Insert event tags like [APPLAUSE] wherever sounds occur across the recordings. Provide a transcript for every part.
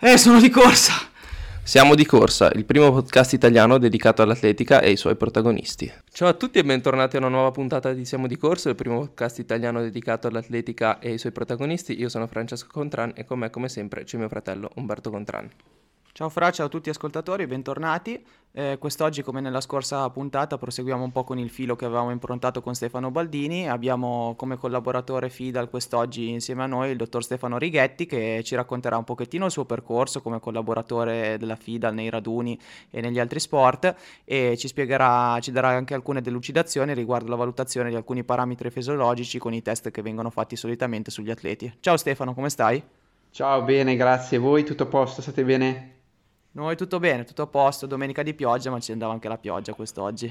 Eh, sono di corsa. Siamo di corsa, il primo podcast italiano dedicato all'atletica e ai suoi protagonisti. Ciao a tutti e bentornati a una nuova puntata di Siamo di corsa, il primo podcast italiano dedicato all'atletica e ai suoi protagonisti. Io sono Francesco Contran e con me come sempre c'è mio fratello Umberto Contran. Ciao Fra, ciao a tutti ascoltatori, bentornati. Eh, quest'oggi, come nella scorsa puntata, proseguiamo un po' con il filo che avevamo improntato con Stefano Baldini. Abbiamo come collaboratore FIDAL quest'oggi insieme a noi il dottor Stefano Righetti che ci racconterà un pochettino il suo percorso come collaboratore della FIDAL nei raduni e negli altri sport e ci spiegherà, ci darà anche alcune delucidazioni riguardo la valutazione di alcuni parametri fisiologici con i test che vengono fatti solitamente sugli atleti. Ciao Stefano, come stai? Ciao, bene, grazie. Voi tutto a posto? State bene? Noi tutto bene, tutto a posto, domenica di pioggia, ma ci andava anche la pioggia quest'oggi.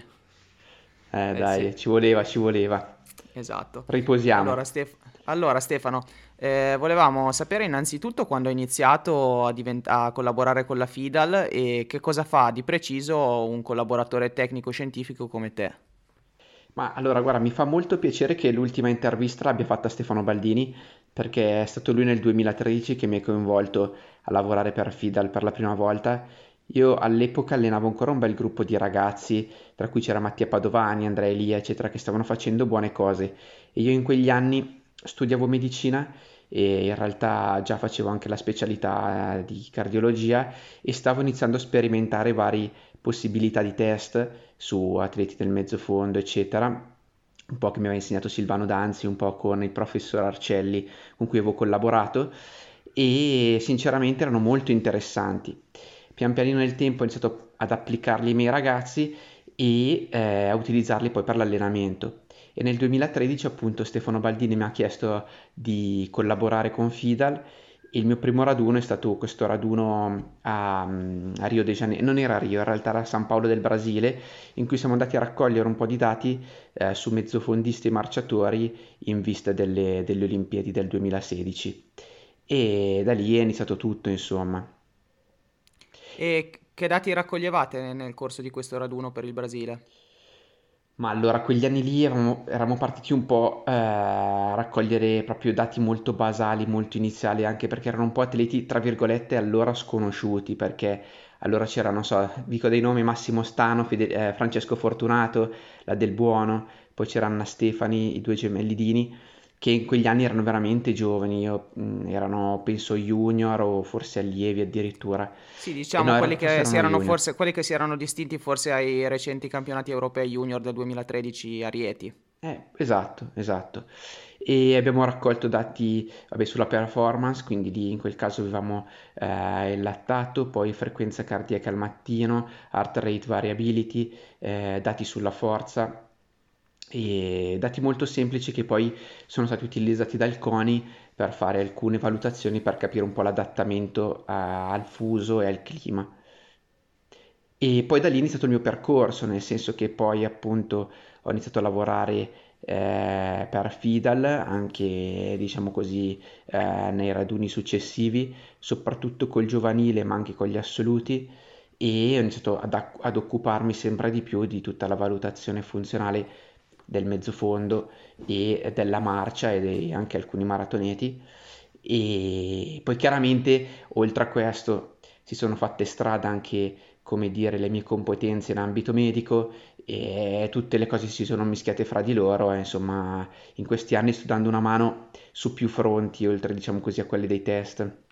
Eh, dai, sì. ci voleva, ci voleva. Esatto. Riposiamo. Allora, Stef- allora Stefano, eh, volevamo sapere innanzitutto quando hai iniziato a, divent- a, collaborare con la FIDAL e che cosa fa di preciso un collaboratore tecnico-scientifico come te. Ma allora, guarda, mi fa molto piacere che l'ultima intervista l'abbia fatta Stefano Baldini, perché è stato lui nel 2013 che mi ha coinvolto a lavorare per Fidal per la prima volta. Io all'epoca allenavo ancora un bel gruppo di ragazzi, tra cui c'era Mattia Padovani, Andrea Elia, eccetera, che stavano facendo buone cose. E io in quegli anni studiavo medicina e in realtà già facevo anche la specialità eh, di cardiologia e stavo iniziando a sperimentare varie possibilità di test su atleti del mezzo fondo, eccetera un po' che mi aveva insegnato Silvano Danzi, un po' con il professor Arcelli con cui avevo collaborato e sinceramente erano molto interessanti. Pian pianino nel tempo ho iniziato ad applicarli ai miei ragazzi e eh, a utilizzarli poi per l'allenamento. E nel 2013 appunto Stefano Baldini mi ha chiesto di collaborare con Fidal il mio primo raduno è stato questo raduno a, a, Rio de Janeiro, non era a Rio, in realtà era a San Paolo del Brasile, in cui siamo andati a raccogliere un po' di dati eh, su mezzofondisti e marciatori in vista delle, delle Olimpiadi del 2016. E da lì è iniziato tutto, insomma. E che dati raccoglievate nel corso di questo raduno per il Brasile? Ma allora, quegli anni lì eravamo, eravamo partiti un po' eh, a raccogliere proprio dati molto basali, molto iniziali, anche perché erano un po' atleti, tra virgolette, allora sconosciuti, perché allora c'era, non so, dico dei nomi, Massimo Stano, Fede- eh, Francesco Fortunato, la Del Buono, poi c'era Anna Stefani, i due gemelli Dini, che in quegli anni erano veramente giovani, io, mh, erano penso junior o forse allievi addirittura. Sì, diciamo no, quelli, che si erano forse, quelli che si erano distinti forse ai recenti campionati europei junior del 2013 a Rieti. Eh, esatto, esatto. E abbiamo raccolto dati vabbè, sulla performance, quindi lì in quel caso avevamo eh, il lattato, poi frequenza cardiaca al mattino, heart rate variability, eh, dati sulla forza, e dati molto semplici che poi sono stati utilizzati dal CONI per fare alcune valutazioni per capire un po' l'adattamento a, al fuso e al clima. E poi da lì è iniziato il mio percorso, nel senso che poi appunto ho iniziato a lavorare eh, per Fidal, anche diciamo così eh, nei raduni successivi, soprattutto col giovanile ma anche con gli assoluti e ho iniziato ad, ad occuparmi sempre di più di tutta la valutazione funzionale del mezzofondo e della marcia e anche alcuni maratoneti e poi chiaramente oltre a questo si sono fatte strada anche come dire le mie competenze in ambito medico e tutte le cose si sono mischiate fra di loro e insomma in questi anni sto dando una mano su più fronti oltre diciamo così a quelli dei test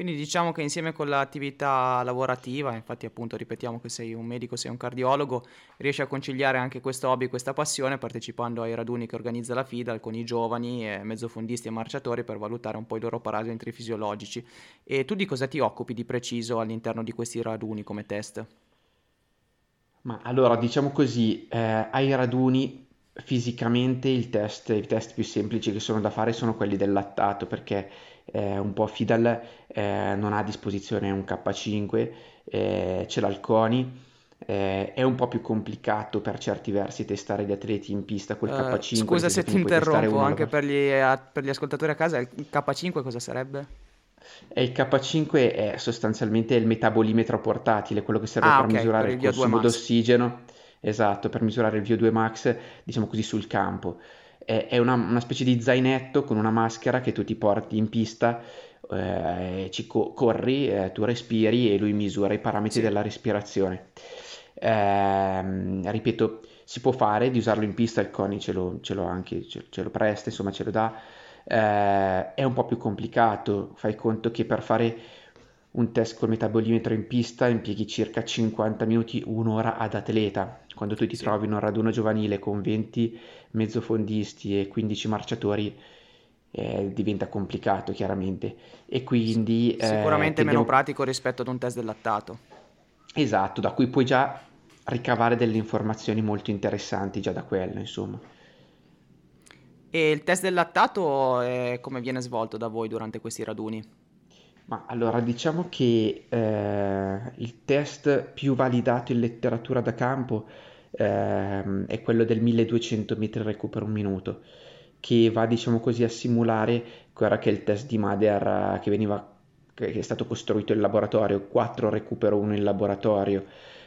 quindi diciamo che insieme con l'attività lavorativa, infatti appunto ripetiamo che sei un medico, sei un cardiologo, riesci a conciliare anche questo hobby, questa passione partecipando ai raduni che organizza la FIDAL con i giovani, eh, mezzofondisti e marciatori per valutare un po' i loro parametri fisiologici. E tu di cosa ti occupi di preciso all'interno di questi raduni come test? Ma allora diciamo così, eh, ai raduni fisicamente il test, i test più semplici che sono da fare sono quelli del lattato perché eh, un po' Fidal eh, non ha a disposizione un K5, eh, ce l'ha il CONI, eh, è un po' più complicato per certi versi testare gli atleti in pista col Eh, K5. scusa se ti interrompo, anche per gli, per gli ascoltatori a casa, il K5 cosa sarebbe? E il K5 è sostanzialmente il metabolimetro portatile, quello che serve Ah, per ok, misurare per il il VO2 consumo d'ossigeno, esatto, per misurare il VO2 max, diciamo così, sul campo. È, è una, una specie di zainetto con una maschera che tu ti porti in pista, eh, ci co- corri, eh, tu respiri e lui misura i parametri della respirazione. Ehm, ripeto, si può fare di usarlo in pista, il CONI ce lo, ce lo anche, ce, ce lo presta, insomma ce lo dà. Eh, è un po' più complicato, fai conto che per fare un test col metabolimetro in pista impieghi circa 50 minuti, un'ora ad atleta. Quando tu ti sì, trovi in un raduno giovanile con 20 mezzofondisti e 15 marciatori, eh, diventa complicato chiaramente. E quindi eh, Sicuramente meno tendiamo pratico rispetto ad un test del lattato. Esatto, da cui puoi già ricavare delle informazioni molto interessanti già da quello, insomma. E il test del lattato, eh, come viene svolto da voi durante questi raduni? Ma allora diciamo che eh, il test più validato in letteratura da campo ehm, è quello del 1200 metri recupero un minuto, che va diciamo così a simulare quello che è il test di Mader che veniva, che è stato costruito in laboratorio, 4 recupero 1 in laboratorio,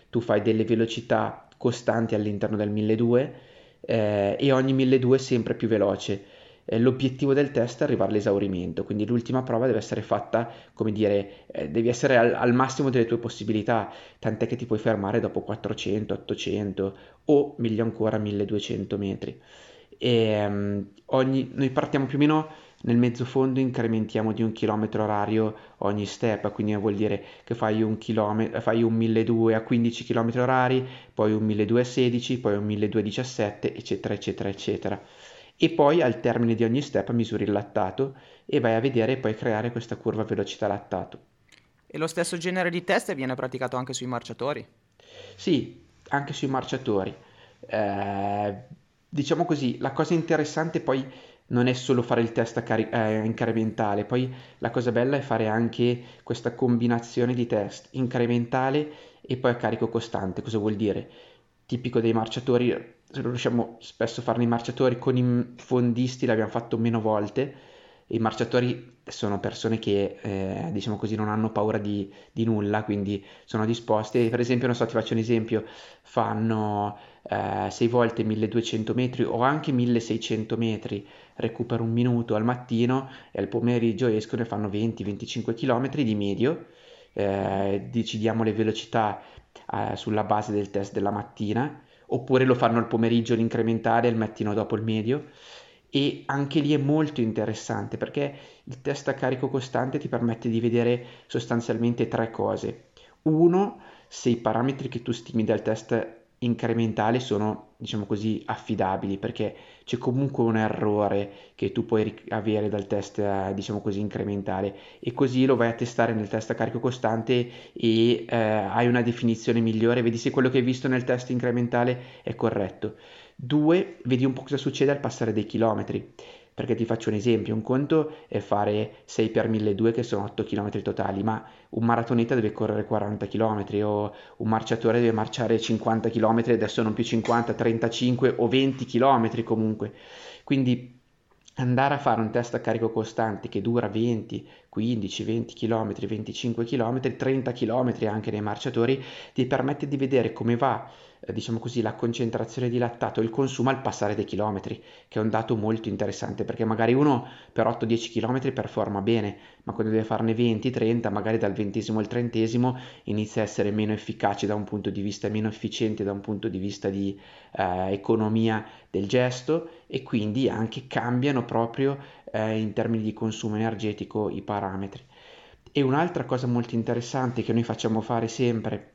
tu fai delle velocità costanti all'interno del 1200 eh, e ogni 1200 è sempre più veloce. Eh, l'obiettivo del test è arrivare all'esaurimento, quindi l'ultima prova deve essere fatta, come dire, eh, devi essere al, al massimo delle tue possibilità, tant'è che ti puoi fermare dopo 400, 800 o meglio ancora 1200 metri. E, um, ogni, noi partiamo più o meno nel mezzo fondo, incrementiamo di un chilometro orario ogni step, quindi vuol dire che fai un, chilometro, fai un 1200 a 15 km orari, poi un 1200 a 16, poi un 1200 a 17, eccetera, eccetera, eccetera. E poi al termine di ogni step misuri il lattato e vai a vedere e poi creare questa curva velocità lattato. E lo stesso genere di test viene praticato anche sui marciatori? Sì, anche sui marciatori. Eh, diciamo così, la cosa interessante poi non è solo fare il test cari- eh, incrementale, poi la cosa bella è fare anche questa combinazione di test incrementale e poi a carico costante. Cosa vuol dire? Tipico dei marciatori, riusciamo spesso a farne i marciatori, con i fondisti l'abbiamo fatto meno volte. I marciatori sono persone che, eh, diciamo così, non hanno paura di, di nulla, quindi sono disposti. Per esempio, non so, ti faccio un esempio, fanno eh, 6 volte 1200 metri o anche 1600 metri, recupero un minuto al mattino e al pomeriggio escono e fanno 20-25 km di medio. Eh, decidiamo le velocità eh, sulla base del test della mattina, oppure lo fanno al pomeriggio l'incrementale e il mattino dopo il medio. E anche lì è molto interessante perché il test a carico costante ti permette di vedere sostanzialmente tre cose. Uno, se i parametri che tu stimi dal test incrementale sono, diciamo così, affidabili, perché c'è comunque un errore che tu puoi avere dal test, eh, diciamo così, incrementale e così lo vai a testare nel test a carico costante e eh, hai una definizione migliore, vedi se quello che hai visto nel test incrementale è corretto. Due, vedi un po' cosa succede al passare dei chilometri. Perché ti faccio un esempio, un conto è fare 6 per 1200 che sono 8 km totali, ma un maratoneta deve correre 40 km o un marciatore deve marciare 50 km, adesso non più 50, 35 o 20 km comunque. Quindi andare a fare un test a carico costante che dura 20, 15, 20 km, 25 km, 30 km anche nei marciatori, ti permette di vedere come va, eh, diciamo così, la concentrazione di lattato e il consumo al passare dei chilometri, che è un dato molto interessante, perché magari uno per 8-10 km performa bene, ma quando deve farne 20-30, magari dal ventesimo al trentesimo inizia a essere meno efficace da un punto di vista, meno efficiente da un punto di vista di eh, economia del gesto e quindi anche cambiano proprio eh, in termini di consumo energetico i parametri. E un'altra cosa molto interessante che noi facciamo fare sempre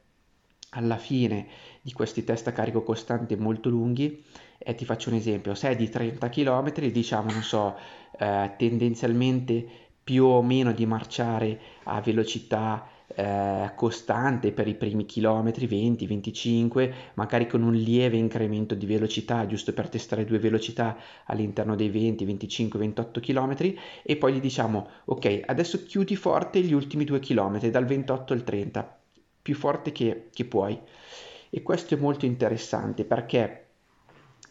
alla fine di questi test a carico costante molto lunghi e ti faccio un esempio, se è di 30 km diciamo non so eh, tendenzialmente più o meno di marciare a velocità eh, costante per i primi chilometri, 20, 25, magari con un lieve incremento di velocità, giusto per testare due velocità all'interno dei 20, 25, 28 chilometri e poi gli diciamo ok, adesso chiudi forte gli ultimi due chilometri, dal 28 al 30, più forte che, che puoi. E questo è molto interessante perché,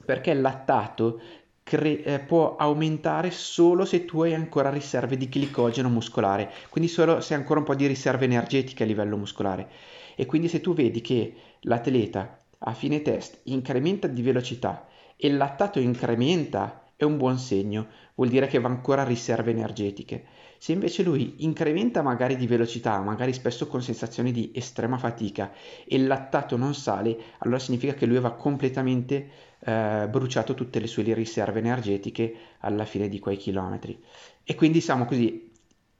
perché il lattato cre- eh, può aumentare solo se tu hai ancora riserve di glicogeno muscolare, quindi solo se hai ancora un po' di riserve energetiche a livello muscolare. E quindi se tu vedi che l'atleta a fine test incrementa di velocità e il lattato incrementa, è un buon segno, vuol dire che va ancora a riserve energetiche. Se invece lui incrementa magari di velocità, magari spesso con sensazioni di estrema fatica e il lattato non sale, allora significa che lui va completamente eh, bruciato tutte le sue riserve energetiche alla fine di quei chilometri. E quindi siamo così,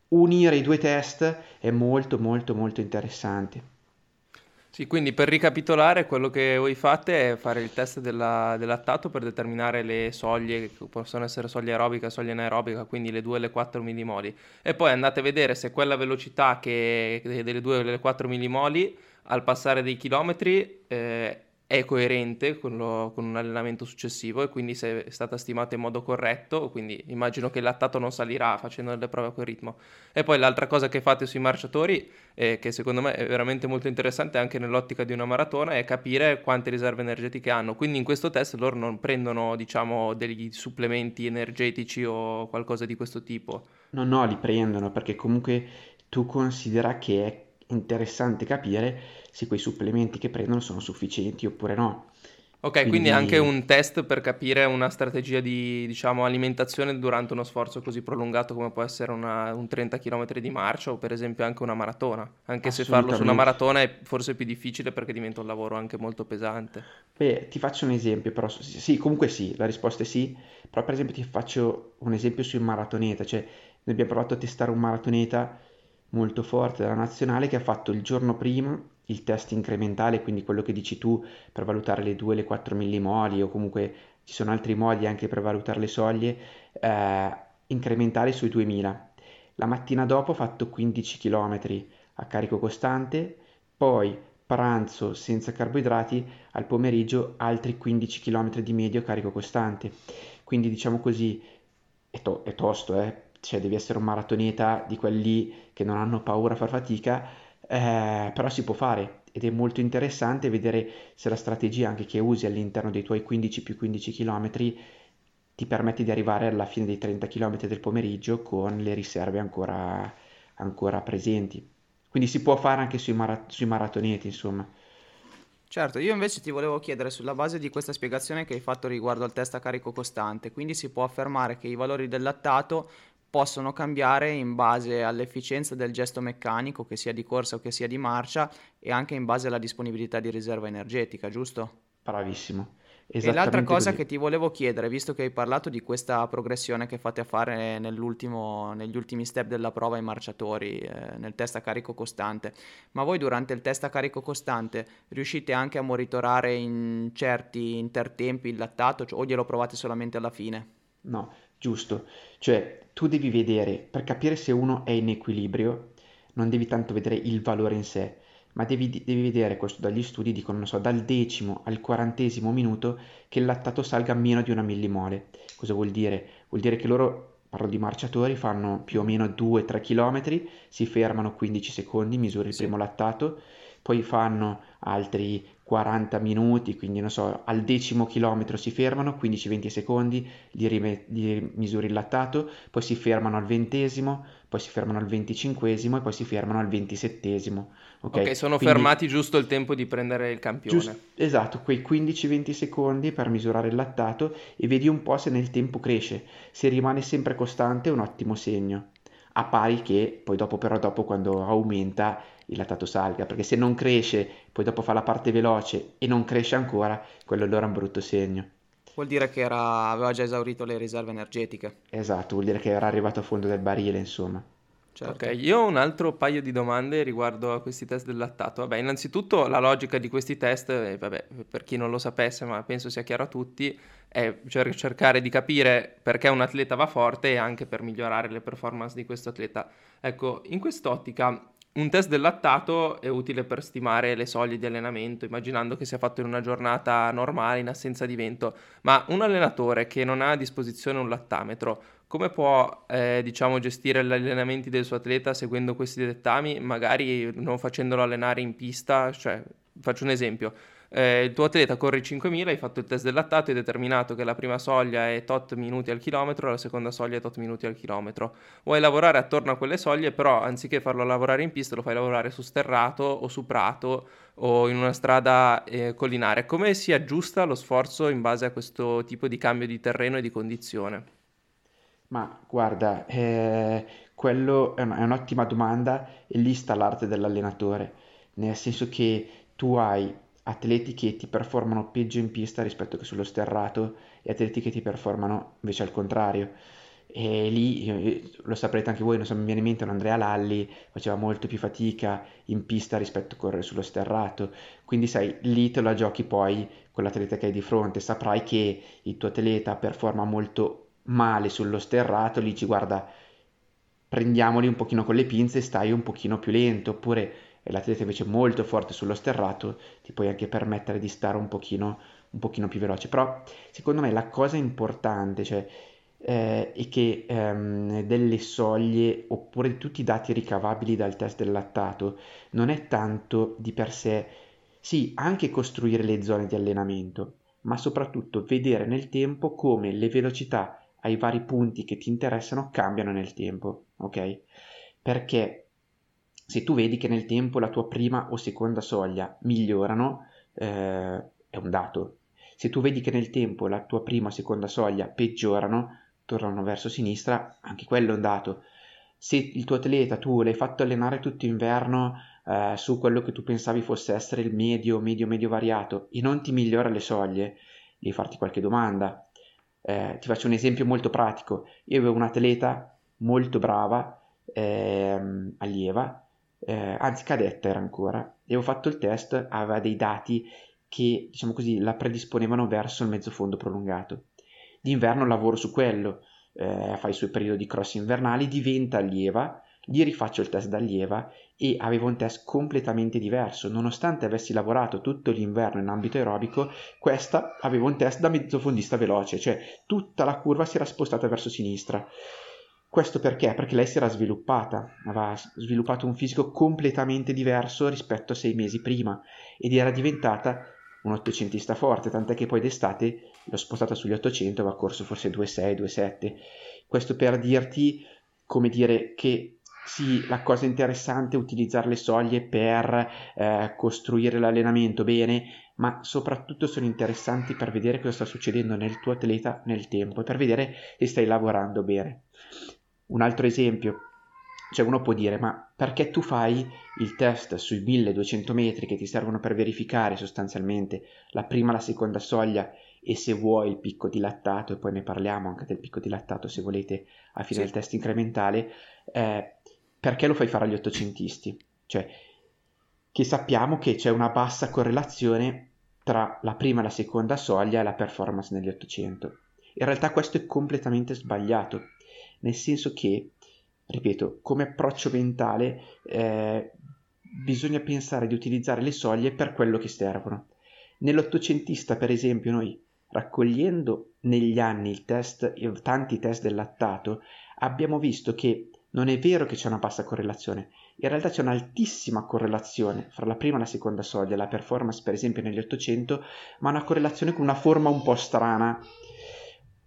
unire i due test è molto molto molto interessante. Sì, quindi per ricapitolare, quello che voi fate è fare il test della, del per determinare le soglie, che possono essere soglia aerobica, soglia anaerobica, quindi le 2 e le 4 millimoli, e poi andate a vedere se quella velocità che, delle 2 e le 4 millimoli al passare dei chilometri eh, è coerente con, lo, con, un allenamento successivo e quindi se è stata stimata in modo corretto, quindi immagino che il lattato non salirà facendo delle prove a quel ritmo. E poi l'altra cosa che fate sui marciatori, eh, che secondo me è veramente molto interessante anche nell'ottica di una maratona, è capire quante riserve energetiche hanno. Quindi in questo test loro non prendono, diciamo, degli supplementi energetici o qualcosa di questo tipo. No, no, li prendono perché comunque tu considera che è interessante capire se quei supplementi che prendono sono sufficienti oppure no. Ok, quindi, quindi anche un test per capire una strategia di diciamo, alimentazione durante uno sforzo così prolungato come può essere una, un 30 km di marcia o per esempio anche una maratona, anche se farlo su una maratona è forse più difficile perché diventa un lavoro anche molto pesante. Beh, ti faccio un esempio, però sì, comunque sì, la risposta è sì, però per esempio ti faccio un esempio sul maratoneta, cioè noi abbiamo provato a testare un maratoneta molto forte della nazionale che ha fatto il giorno prima il test incrementale, quindi quello che dici tu per valutare le 2 le 4 millimoli o comunque ci sono altri modi anche per valutare le soglie, eh, incrementale sui 2000. La mattina dopo ho fatto 15 km a carico costante, poi pranzo senza carboidrati, al pomeriggio altri 15 km di medio carico costante. Quindi diciamo così è, to- è tosto, eh? cioè devi essere un maratoneta di quelli che non hanno paura a far fatica, eh, però si può fare ed è molto interessante vedere se la strategia anche che usi all'interno dei tuoi 15 più 15 km ti permette di arrivare alla fine dei 30 km del pomeriggio con le riserve ancora, ancora presenti. Quindi si può fare anche sui, mara- sui maratoneti, insomma. Certo, io invece ti volevo chiedere sulla base di questa spiegazione che hai fatto riguardo al test a carico costante, quindi si può affermare che i valori del lattato possono cambiare in base all'efficienza del gesto meccanico, che sia di corsa o che sia di marcia, e anche in base alla disponibilità di riserva energetica, giusto? Bravissimo. E l'altra cosa così. che ti volevo chiedere, visto che hai parlato di questa progressione che fate a fare negli ultimi step della prova ai marciatori, eh, nel test a carico costante, ma voi durante il test a carico costante riuscite anche a monitorare in certi intertempi il lattato cioè, o glielo provate solamente alla fine? No, giusto. Cioè, tu devi vedere, per capire se uno è in equilibrio, non devi tanto vedere il valore in sé, ma devi, devi vedere, questo dagli studi dicono, non so, dal decimo al quarantesimo minuto che il lattato salga meno di una millimole. Cosa vuol dire? Vuol dire che loro, parlo di marciatori, fanno più o meno 2-3 km, si fermano 15 secondi, misura il sì. primo lattato, poi fanno altri 40 minuti, quindi non so, al decimo chilometro si fermano, 15-20 secondi, gli, rime- gli misuri il lattato, poi si fermano al ventesimo, poi si fermano al venticinquesimo e poi si fermano al ventisettesimo. Ok, okay sono quindi, fermati giusto il tempo di prendere il campione. Giust- esatto, quei 15-20 secondi per misurare il lattato e vedi un po' se nel tempo cresce. Se rimane sempre costante è un ottimo segno. A pari che poi dopo però dopo quando aumenta il lattato salga, perché se non cresce, poi dopo fa la parte veloce e non cresce ancora, quello allora è un brutto segno. Vuol dire che era, aveva già esaurito le riserve energetiche. Esatto, vuol dire che era arrivato a fondo del barile, insomma. Certo. Ok, io ho un altro paio di domande riguardo a questi test del lattato. Vabbè, innanzitutto la logica di questi test, eh, vabbè, per chi non lo sapesse, ma penso sia chiaro a tutti, è cer- cercare di capire perché un atleta va forte e anche per migliorare le performance di questo atleta. Ecco, in quest'ottica un test del lattato è utile per stimare le soglie di allenamento, immaginando che sia fatto in una giornata normale, in assenza di vento, ma un allenatore che non ha a disposizione un lattametro, come può eh, diciamo, gestire gli allenamenti del suo atleta seguendo questi dettami, magari non facendolo allenare in pista? Cioè, faccio un esempio eh, il tuo atleta corre 5.000, hai fatto il test del lattato, hai determinato che la prima soglia è tot minuti al chilometro, la seconda soglia è tot minuti al chilometro. Vuoi lavorare attorno a quelle soglie, però anziché farlo lavorare in pista, lo fai lavorare su sterrato o su prato o in una strada eh, collinare. Come si aggiusta lo sforzo in base a questo tipo di cambio di terreno e di condizione? Ma guarda, eh, quello è, un- è un'ottima domanda e lì sta l'arte dell'allenatore, nel senso che tu hai atleti che ti performano peggio in pista rispetto che sullo sterrato e atleti che ti performano invece al contrario. E lì lo saprete anche voi, non so, mi viene in mente un Andrea Lalli, faceva molto più fatica in pista rispetto a correre sullo sterrato. Quindi sai, lì te la giochi poi con l'atleta che hai di fronte, saprai che il tuo atleta performa molto male sullo sterrato, lì ci guarda, prendiamoli un pochino con le pinze e stai un pochino più lento, oppure e l'atleta invece molto forte sullo sterrato, ti puoi anche permettere di stare un pochino, un pochino più veloce. Però secondo me la cosa importante cioè, eh, è che ehm, delle soglie oppure di tutti i dati ricavabili dal test del lattato non è tanto di per sé, sì, anche costruire le zone di allenamento, ma soprattutto vedere nel tempo come le velocità ai vari punti che ti interessano cambiano nel tempo, ok? Perché se tu vedi che nel tempo la tua prima o seconda soglia migliorano, eh, è un dato. Se tu vedi che nel tempo la tua prima o seconda soglia peggiorano, tornano verso sinistra, anche quello è un dato. Se il tuo atleta tu l'hai fatto allenare tutto inverno eh, su quello che tu pensavi fosse essere il medio, medio, medio variato e non ti migliora le soglie, devi farti qualche domanda. Eh, ti faccio un esempio molto pratico. Io avevo un'atleta molto brava, ehm, allieva, eh, anzi cadetta era ancora, e ho fatto il test, aveva dei dati che, diciamo così, la predisponevano verso il mezzo fondo prolungato. D'inverno lavoro su quello, eh, fa i suoi periodi cross invernali, diventa allieva, gli rifaccio il test d'allieva e avevo un test completamente diverso. Nonostante avessi lavorato tutto l'inverno in ambito aerobico, questa aveva un test da mezzofondista veloce, cioè tutta la curva si era spostata verso sinistra. Questo perché? Perché lei si era sviluppata, aveva sviluppato un fisico completamente diverso rispetto a sei mesi prima ed era diventata un ottocentista forte, tant'è che poi d'estate l'ho spostata sugli 800 e aveva corso forse 2,6, 2,7. Questo per dirti, come dire, che sì, la cosa interessante è utilizzare le soglie per eh, costruire l'allenamento bene, ma soprattutto sono interessanti per vedere cosa sta succedendo nel tuo atleta nel tempo e per vedere se stai lavorando bene. Un altro esempio, cioè uno può dire, ma perché tu fai il test sui 1200 metri che ti servono per verificare sostanzialmente la prima e la seconda soglia e se vuoi il picco di lattato, e poi ne parliamo anche del picco di lattato se volete a fine sì. del test incrementale, eh, perché lo fai fare agli ottocentisti? Cioè, che sappiamo che c'è una bassa correlazione tra la prima e la seconda soglia e la performance negli 800. In realtà questo è completamente sbagliato nel senso che, ripeto, come approccio mentale eh, bisogna pensare di utilizzare le soglie per quello che servono. Nell'ottocentista, per esempio, noi raccogliendo negli anni test, tanti test del lattato, abbiamo visto che non è vero che c'è una bassa correlazione, in realtà c'è un'altissima correlazione fra la prima e la seconda soglia, la performance per esempio negli 800, ma una correlazione con una forma un po' strana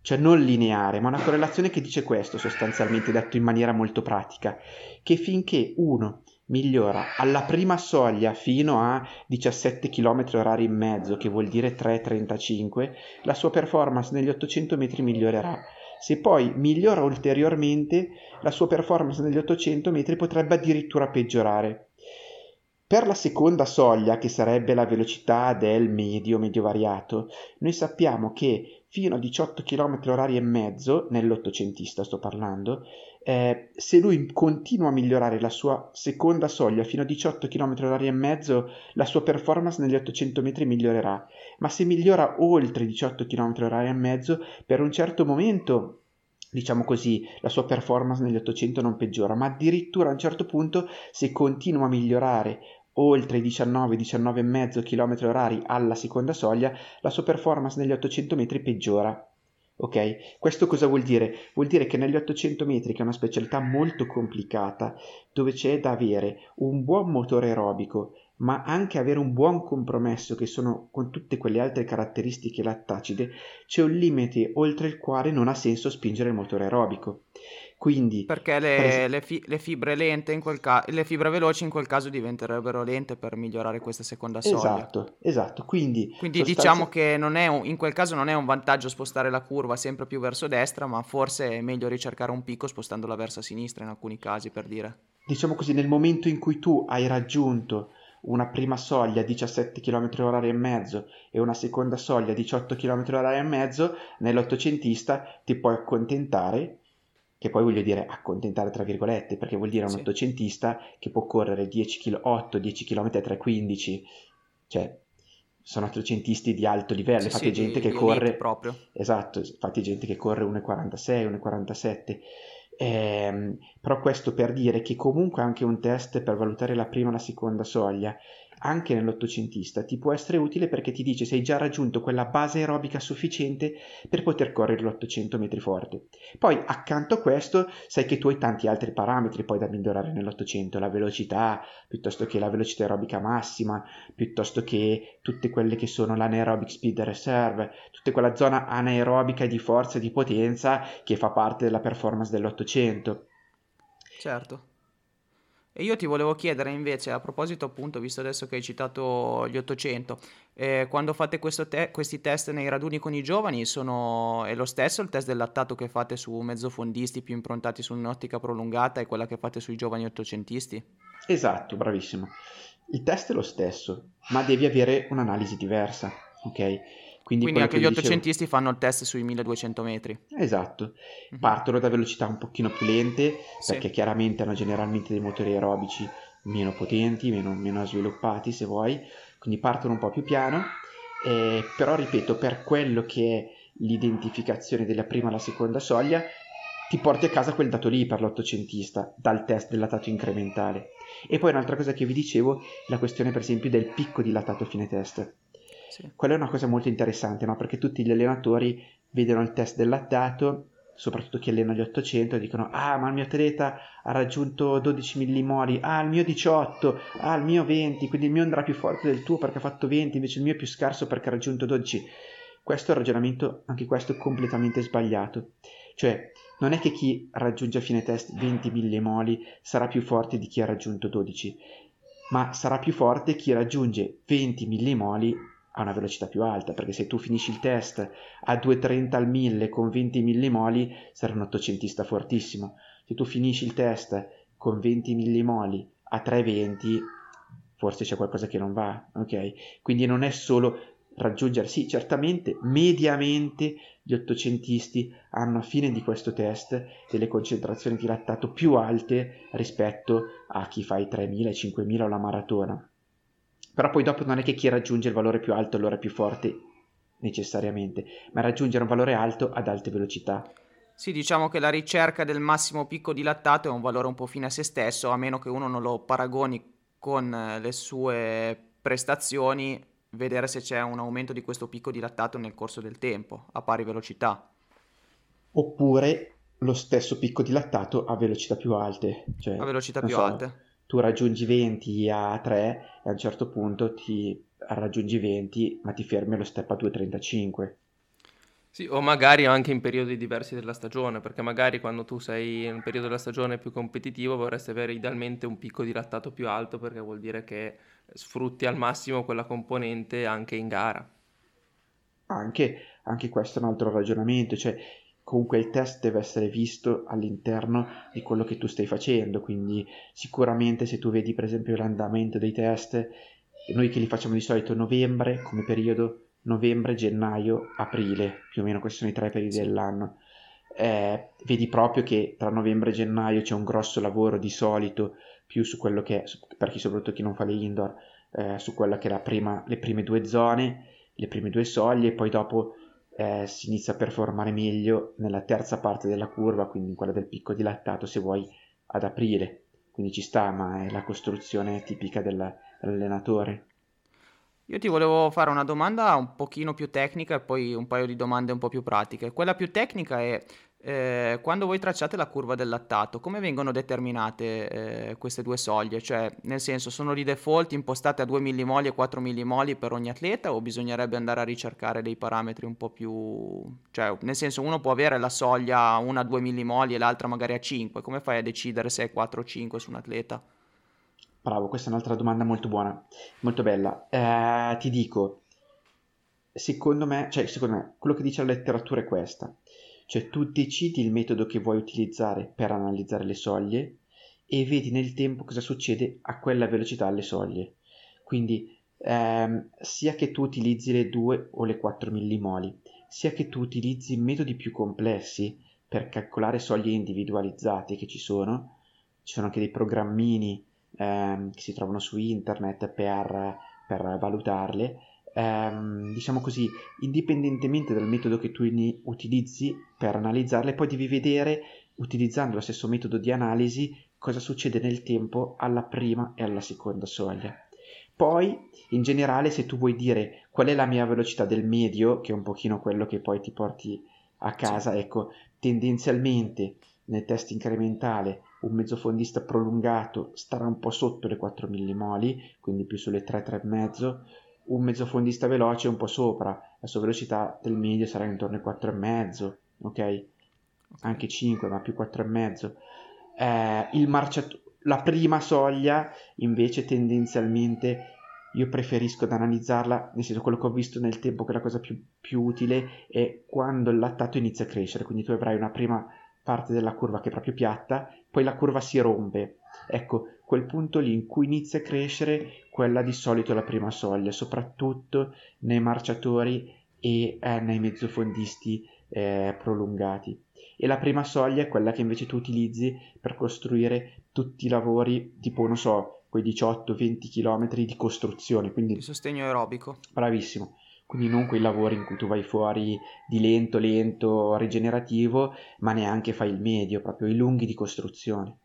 cioè non lineare, ma una correlazione che dice questo sostanzialmente detto in maniera molto pratica, che finché uno migliora alla prima soglia fino a 17 km orari in mezzo, che vuol dire 3,35, la sua performance negli 800 metri migliorerà. Se poi migliora ulteriormente, la sua performance negli 800 metri potrebbe addirittura peggiorare. Per la seconda soglia, che sarebbe la velocità del medio medio variato, noi sappiamo che fino a 18 km orari e mezzo, nell'ottocentista sto parlando, eh, se lui continua a migliorare la sua seconda soglia fino a 18 km orari e mezzo, la sua performance negli 800 metri migliorerà, ma se migliora oltre 18 km orari e mezzo, per un certo momento diciamo così, la sua performance negli 800 non peggiora, ma addirittura a un certo punto se continua a migliorare oltre i 19, 19,5 km orari alla seconda soglia, la sua performance negli 800 metri peggiora. Ok? Questo cosa vuol dire? Vuol dire che negli 800 metri, che è una specialità molto complicata, dove c'è da avere un buon motore aerobico, ma anche avere un buon compromesso, che sono con tutte quelle altre caratteristiche lattacide, c'è un limite oltre il quale non ha senso spingere il motore aerobico. Quindi, Perché le, per le fi- le fibre lente in quel ca- le fibre veloci in quel caso diventerebbero lente per migliorare questa seconda soglia. esatto, esatto. Quindi, Quindi sostanzia- diciamo che non è un- in quel caso non è un vantaggio spostare la curva sempre più verso destra, ma forse è meglio ricercare un picco spostandola verso sinistra in alcuni casi, per dire. diciamo così, nel momento in cui tu hai raggiunto una prima soglia 17 km h e mezzo e una seconda soglia 18 km h e mezzo, nell'ottocentista ti puoi accontentare, che poi voglio dire accontentare tra virgolette, perché vuol dire un Sì. ottocentista che può correre 10 km, 8-10 km a 3,15, cioè sono ottocentisti di alto livello, Sì, infatti sì, gente di- che di corre... proprio. Esatto, infatti gente che corre 1,46, 1,47. Ehm, però questo per dire che comunque anche un test per valutare la prima e la seconda soglia, anche nell'ottocentista, ti può essere utile perché ti dice se hai già raggiunto quella base aerobica sufficiente per poter correre l'800 metri forte. Poi accanto a questo sai che tu hai tanti altri parametri poi da migliorare nell'800, la velocità, piuttosto che la velocità aerobica massima, piuttosto che tutte quelle che sono l'anaerobic speed reserve, tutta quella zona anaerobica di forza e di potenza che fa parte della performance dell'800. Certo. E io ti volevo chiedere invece, a proposito appunto, visto adesso che hai citato gli 800, eh, quando fate te- questi test nei raduni con i giovani, sono... è lo stesso il test del lattato che fate su mezzofondisti più improntati su un'ottica prolungata e quella che fate sui giovani ottocentisti? Esatto, bravissimo. Il test è lo stesso, ma devi avere un'analisi diversa, ok? Quindi, Quindi anche che gli vi dicevo- ottocentisti fanno il test sui 1200 metri. Esatto, Mhm. partono da velocità un pochino più lente Sì. perché chiaramente hanno generalmente dei motori aerobici meno potenti, meno, meno sviluppati se vuoi, quindi partono un po' più piano, eh, però ripeto, per quello che è l'identificazione della prima alla seconda soglia, ti porti a casa quel dato lì per l'ottocentista dal test del latato incrementale. E poi un'altra cosa che vi dicevo la questione per esempio del picco di latato fine test. Quella è una cosa molto interessante, no? Perché tutti gli allenatori vedono il test del lattato, soprattutto chi allena gli 800, e dicono: Ah, ma il mio atleta ha raggiunto 12 millimoli, ah, il mio 18, ah, il mio 20, quindi il mio andrà più forte del tuo perché ha fatto 20, invece il mio è più scarso perché ha raggiunto 12. Questo è un ragionamento, anche questo, completamente sbagliato. Cioè, non è che chi raggiunge a fine test 20 millimoli sarà più forte di chi ha raggiunto 12, ma sarà più forte chi raggiunge 20 millimoli a una velocità più alta, perché se tu finisci il test a 2,30 al 1000 con 20 millimoli sarai un ottocentista fortissimo. Se tu finisci il test con 20 millimoli a 3,20 forse c'è qualcosa che non va, ok? Quindi non è solo raggiungere, sì, certamente mediamente gli ottocentisti hanno a fine di questo test delle concentrazioni di lattato più alte rispetto a chi fa i 3000 e 5000 o la maratona. Però poi dopo non è che chi raggiunge il valore più alto allora è più forte necessariamente, ma raggiungere un valore alto ad alte velocità. Sì, diciamo che la ricerca del massimo picco di lattato è un valore un po' fine a se stesso, a meno che uno non lo paragoni con eh, le sue prestazioni, vedere se c'è un aumento di questo picco di lattato nel corso del tempo, a pari velocità. Oppure lo stesso picco di lattato a velocità più alte, cioè, A velocità più so, alte. Tu raggiungi 20 a 3 e a un certo punto ti raggiungi 20 ma ti fermi allo step a 2,35. Sì, o magari anche in periodi diversi della stagione, perché magari quando tu sei in un periodo della stagione più competitivo vorresti avere idealmente un picco di lattato più alto perché vuol dire che sfrutti al massimo quella componente anche in gara. Anche, anche questo è un altro ragionamento, cioè comunque il test deve essere visto all'interno di quello che tu stai facendo, quindi sicuramente se tu vedi per esempio l'andamento dei test, noi che li facciamo di solito novembre come periodo, novembre, gennaio, aprile, più o meno questi sono i tre periodi dell'anno, eh, vedi proprio che tra novembre e gennaio c'è un grosso lavoro di solito più su quello che è, per chi soprattutto chi non fa le indoor, eh, su quella che è la prima, le prime due zone, le prime due soglie, e poi dopo eh, si inizia a performare meglio nella terza parte della curva, quindi in quella del picco di lattato, se vuoi, ad aprile. Quindi ci sta, ma è la costruzione tipica della, dell'allenatore. Io ti volevo fare una domanda un pochino più tecnica e poi un paio di domande un po' più pratiche. Quella più tecnica è eh, quando voi tracciate la curva del lattato, come vengono determinate eh, queste due soglie? Cioè, nel senso, sono di default impostate a 2 millimoli e 4 millimoli per ogni atleta o bisognerebbe andare a ricercare dei parametri un po' più... Cioè, nel senso, uno può avere la soglia una a 2 millimoli e l'altra magari a 5. Come fai a decidere se è 4 o 5 su un atleta? Bravo, questa è un'altra domanda molto buona, molto bella. Eh, ti dico, secondo me, cioè, secondo me, quello che dice la letteratura è questa cioè tu decidi il metodo che vuoi utilizzare per analizzare le soglie e vedi nel tempo cosa succede a quella velocità alle soglie. Quindi ehm, sia che tu utilizzi le 2 o le 4 millimoli, sia che tu utilizzi metodi più complessi per calcolare soglie individualizzate che ci sono, ci sono anche dei programmini ehm, che si trovano su internet per, per valutarle, ehm, diciamo così, indipendentemente dal metodo che tu utilizzi per analizzarle, poi devi vedere, utilizzando lo stesso metodo di analisi, cosa succede nel tempo alla prima e alla seconda soglia. Poi, in generale, se tu vuoi dire qual è la mia velocità del medio, che è un pochino quello che poi ti porti a casa, ecco, tendenzialmente nel test incrementale un mezzofondista prolungato starà un po' sotto le 4 millimoli, quindi più sulle 3, 3,5, un mezzofondista veloce un po' sopra, la sua velocità del medio sarà intorno ai 4,5, ok? Anche 5, ma più 4,5. Eh, il marciato- la prima soglia invece tendenzialmente io preferisco ad analizzarla, nel senso quello che ho visto nel tempo che è la cosa più, più utile è quando il lattato inizia a crescere, quindi tu avrai una prima parte della curva che è proprio piatta, poi la curva si rompe. Ecco, quel punto lì in cui inizia a crescere, quella di solito è la prima soglia, soprattutto nei marciatori e eh, nei mezzofondisti eh, prolungati. E la prima soglia è quella che invece tu utilizzi per costruire tutti i lavori, tipo, non so, quei 18-20 km di costruzione. Quindi... Di sostegno aerobico. Bravissimo. Quindi non quei lavori in cui tu vai fuori di lento, lento, rigenerativo, ma neanche fai il medio, proprio i lunghi di costruzione.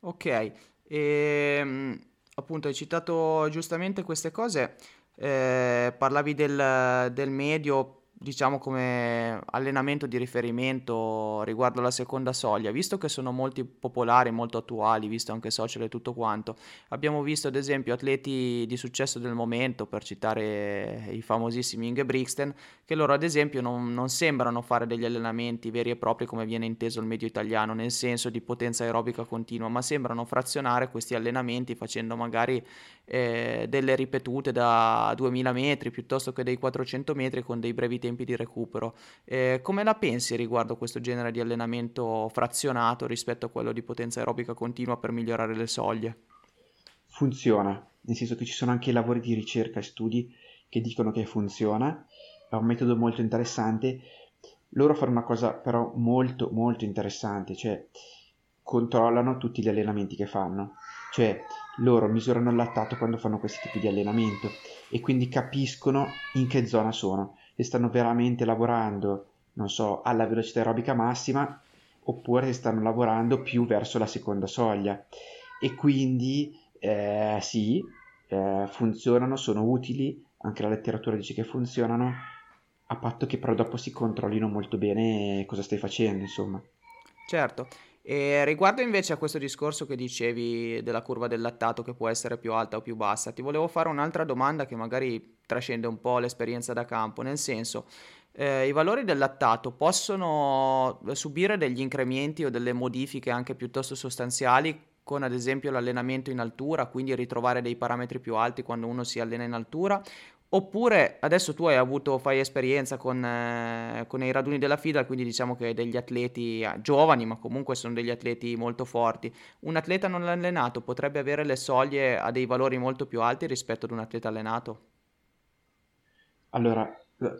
Ok, e, ehm, appunto hai citato giustamente queste cose, eh, parlavi del, del medio diciamo come allenamento di riferimento riguardo alla seconda soglia, visto che sono molti popolari, molto attuali, visto anche social e tutto quanto, abbiamo visto ad esempio atleti di successo del momento, per citare i famosissimi Inge Brixten, che loro ad esempio non, non sembrano fare degli allenamenti veri e propri come viene inteso il medio italiano, nel senso di potenza aerobica continua, ma sembrano frazionare questi allenamenti facendo magari eh, delle ripetute da 2000 metri piuttosto che dei 400 metri con dei brevi tempi di recupero. Eh, come la pensi riguardo questo genere di allenamento frazionato rispetto a quello di potenza aerobica continua per migliorare le soglie? Funziona, nel senso che ci sono anche lavori di ricerca e studi che dicono che funziona, è un metodo molto interessante. Loro fanno una cosa però molto molto interessante, cioè controllano tutti gli allenamenti che fanno, cioè loro misurano il lattato quando fanno questi tipi di allenamento e quindi capiscono in che zona sono e stanno veramente lavorando, non so, alla velocità aerobica massima oppure se stanno lavorando più verso la seconda soglia e quindi eh, sì, eh, funzionano, sono utili, anche la letteratura dice che funzionano, a patto che però dopo si controllino molto bene cosa stai facendo, insomma. Certo, e riguardo invece a questo discorso che dicevi della curva del lattato che può essere più alta o più bassa, ti volevo fare un'altra domanda che magari trascende un po' l'esperienza da campo, nel senso, eh, i valori del lattato possono subire degli incrementi o delle modifiche anche piuttosto sostanziali con ad esempio l'allenamento in altura, quindi ritrovare dei parametri più alti quando uno si allena in altura, Oppure adesso tu hai avuto, fai esperienza con, eh, con i raduni della FIDA, quindi diciamo che degli atleti eh, giovani, ma comunque sono degli atleti molto forti. Un atleta non allenato potrebbe avere le soglie a dei valori molto più alti rispetto ad un atleta allenato? Allora,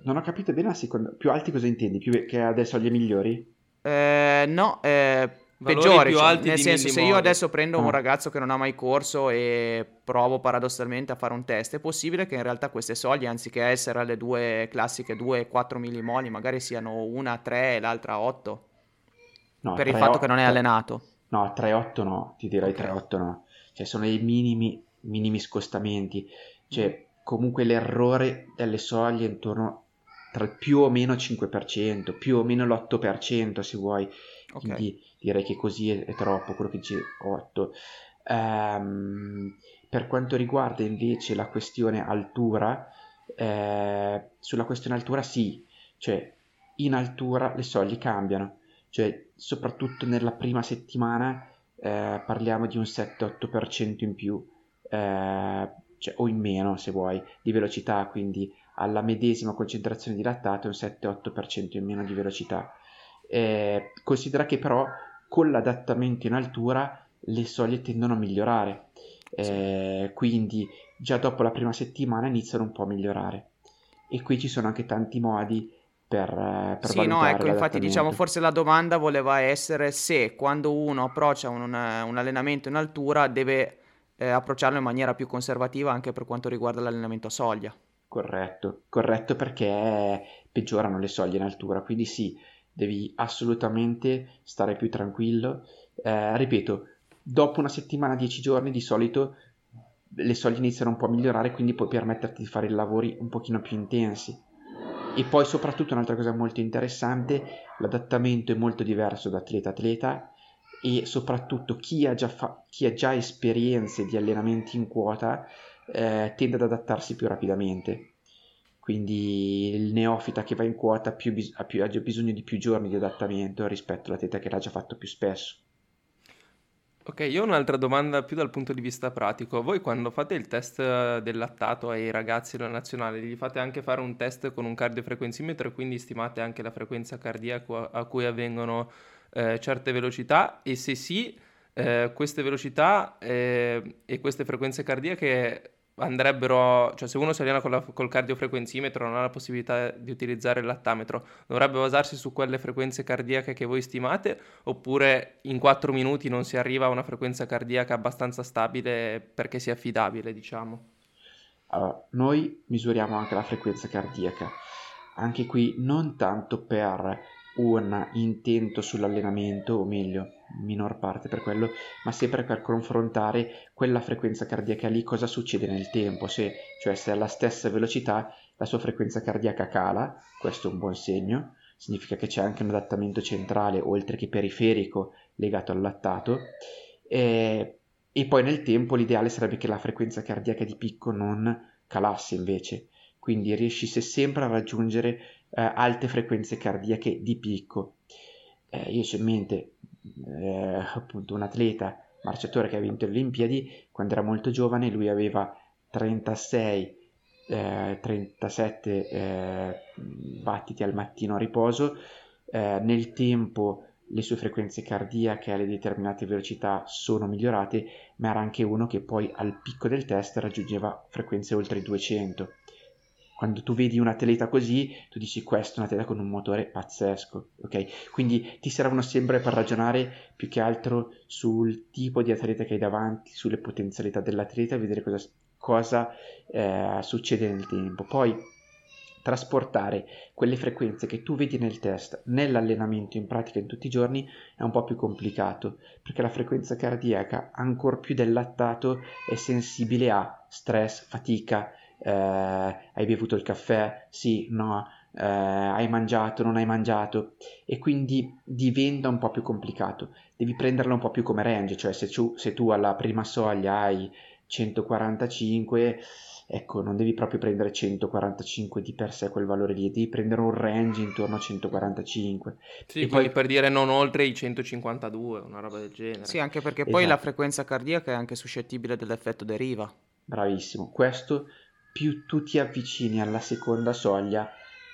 non ho capito bene la seconda. Più alti cosa intendi? Più che ha delle soglie migliori? Eh, no, eh, peggiore, più cioè, alti nel senso se io adesso prendo un ah. ragazzo che non ha mai corso e provo paradossalmente a fare un test, è possibile che in realtà queste soglie anziché essere le due classiche 2-4 millimoli magari siano una 3 e l'altra 8? No, per 3, il fatto 8, che non è allenato. No, 3-8 no, ti direi okay. 3-8 no. Cioè sono i minimi, minimi scostamenti. Cioè comunque l'errore delle soglie intorno tra il più o meno 5%, più o meno l'8% se vuoi. Okay. Quindi direi che così è, è troppo, quello che dice 8. Um, per quanto riguarda invece la questione altura, eh, sulla questione altura sì, cioè in altura le soglie cambiano, cioè soprattutto nella prima settimana eh, parliamo di un 7-8% in più, eh, cioè, o in meno se vuoi, di velocità, quindi alla medesima concentrazione di lattato un 7-8% in meno di velocità. Eh, considera che però con l'adattamento in altura le soglie tendono a migliorare, eh, quindi già dopo la prima settimana iniziano un po' a migliorare. E qui ci sono anche tanti modi per, eh, per sì, no, ecco, infatti diciamo forse la domanda voleva essere se quando uno approccia un, un, un allenamento in altura deve eh, approcciarlo in maniera più conservativa anche per quanto riguarda l'allenamento a soglia. Corretto, corretto perché peggiorano le soglie in altura, quindi sì, devi assolutamente stare più tranquillo. Eh, ripeto, dopo una settimana, dieci giorni di solito le soglie iniziano un po' a migliorare, quindi puoi permetterti di fare i lavori un pochino più intensi. E poi soprattutto un'altra cosa molto interessante, l'adattamento è molto diverso da atleta a atleta e soprattutto chi ha già, fa- chi ha già esperienze di allenamenti in quota eh, tende ad adattarsi più rapidamente quindi il neofita che va in quota più bis- ha, più, ha bisogno di più giorni di adattamento rispetto all'atleta che l'ha già fatto più spesso. Ok, io ho un'altra domanda più dal punto di vista pratico. Voi quando fate il test del lattato ai ragazzi della nazionale, gli fate anche fare un test con un cardiofrequenzimetro e quindi stimate anche la frequenza cardiaca a cui avvengono eh, certe velocità? E se sì, eh, queste velocità eh, e queste frequenze cardiache andrebbero, cioè se uno si allena la, col cardiofrequenzimetro non ha la possibilità di utilizzare il lattametro, dovrebbe basarsi su quelle frequenze cardiache che voi stimate oppure in 4 minuti non si arriva a una frequenza cardiaca abbastanza stabile perché sia affidabile, diciamo? Allora, noi misuriamo anche la frequenza cardiaca, anche qui non tanto per un intento sull'allenamento, o meglio, minor parte per quello, ma sempre per confrontare quella frequenza cardiaca lì cosa succede nel tempo, se, cioè se alla stessa velocità la sua frequenza cardiaca cala, questo è un buon segno, significa che c'è anche un adattamento centrale oltre che periferico legato al lattato, e, e poi nel tempo l'ideale sarebbe che la frequenza cardiaca di picco non calasse invece, quindi riuscisse sempre a raggiungere alte frequenze cardiache di picco. Eh, io ho in mente eh, appunto un atleta marciatore che ha vinto le Olimpiadi quando era molto giovane, lui aveva 36 eh, 37 eh, battiti al mattino a riposo, eh, nel tempo le sue frequenze cardiache alle determinate velocità sono migliorate, ma era anche uno che poi al picco del test raggiungeva frequenze oltre i 200 quando tu vedi un atleta così, tu dici questo è un atleta con un motore pazzesco, ok? Quindi ti servono sempre per ragionare più che altro sul tipo di atleta che hai davanti, sulle potenzialità dell'atleta, vedere cosa, cosa eh, succede nel tempo. Poi trasportare quelle frequenze che tu vedi nel test nell'allenamento in pratica in tutti i giorni è un po' più complicato perché la frequenza cardiaca ancor più del lattato è sensibile a stress, fatica, eh, hai bevuto il caffè, sì, no, eh, hai mangiato, non hai mangiato e quindi diventa un po' più complicato. Devi prenderla un po' più come range, cioè se tu, se tu alla prima soglia hai 145, ecco, non devi proprio prendere 145 di per sé quel valore lì, devi prendere un range intorno a 145. Sì, e poi per dire non oltre i 152, una roba del genere. Sì, anche perché poi esatto. la frequenza cardiaca è anche suscettibile dell'effetto deriva. Bravissimo, questo più tu ti avvicini alla seconda soglia,